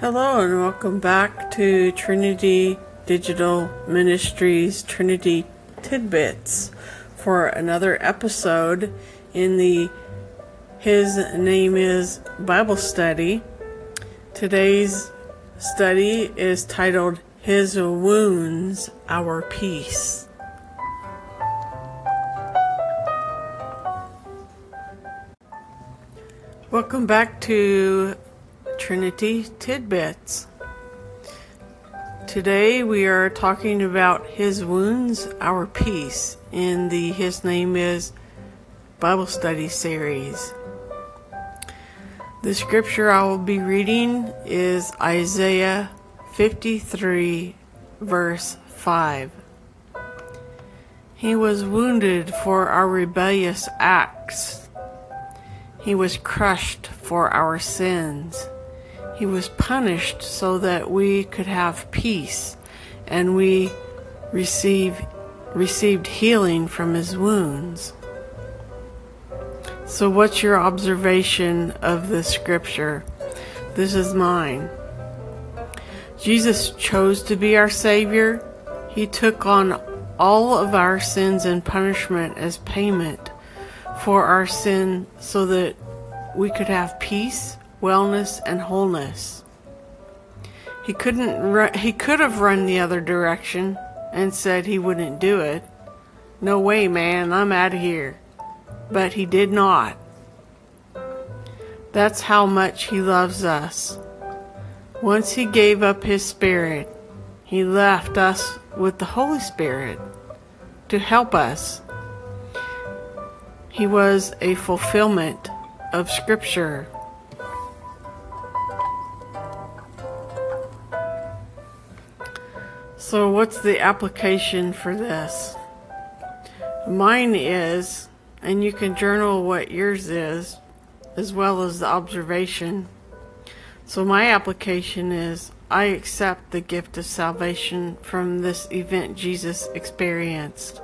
Hello, and welcome back to Trinity Digital Ministries Trinity Tidbits for another episode in the His Name is Bible Study. Today's study is titled His Wounds, Our Peace. Welcome back to Trinity Tidbits. Today we are talking about His Wounds, Our Peace in the His Name is Bible Study series. The scripture I will be reading is Isaiah 53, verse 5. He was wounded for our rebellious acts, he was crushed for our sins. He was punished so that we could have peace and we receive, received healing from his wounds. So, what's your observation of this scripture? This is mine. Jesus chose to be our Savior. He took on all of our sins and punishment as payment for our sin so that we could have peace wellness, and wholeness. He couldn't ru- he could have run the other direction and said he wouldn't do it. No way, man, I'm out of here. But he did not. That's how much he loves us. Once he gave up his spirit, he left us with the Holy Spirit to help us. He was a fulfillment of Scripture So, what's the application for this? Mine is, and you can journal what yours is, as well as the observation. So, my application is I accept the gift of salvation from this event Jesus experienced.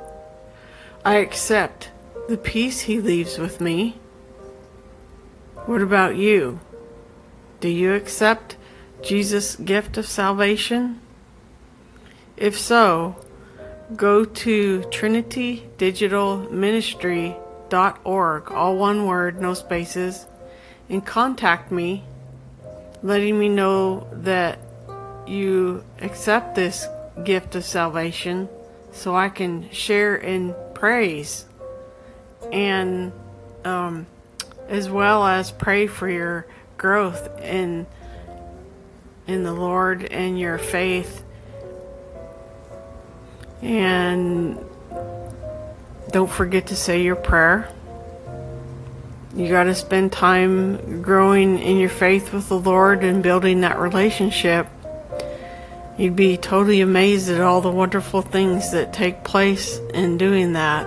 I accept the peace he leaves with me. What about you? Do you accept Jesus' gift of salvation? If so, go to trinitydigitalministry.org, all one word, no spaces, and contact me, letting me know that you accept this gift of salvation so I can share in praise and um, as well as pray for your growth in in the Lord and your faith and don't forget to say your prayer. You got to spend time growing in your faith with the Lord and building that relationship. You'd be totally amazed at all the wonderful things that take place in doing that.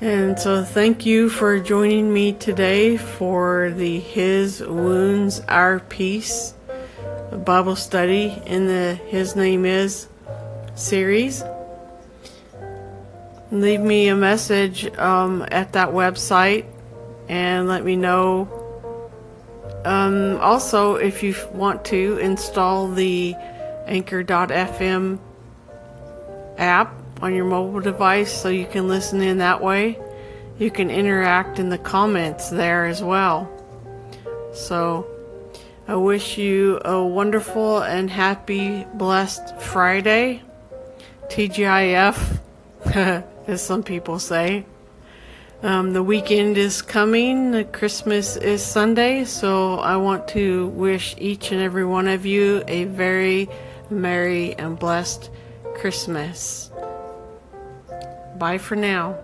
And so, thank you for joining me today for the His Wounds, Our Peace Bible study in the His Name Is series. Leave me a message um, at that website and let me know. Um, also, if you want to install the Anchor.fm app on your mobile device so you can listen in that way, you can interact in the comments there as well. So, I wish you a wonderful and happy, blessed Friday. TGIF, as some people say. Um, the weekend is coming. Christmas is Sunday, so I want to wish each and every one of you a very merry and blessed Christmas. Bye for now.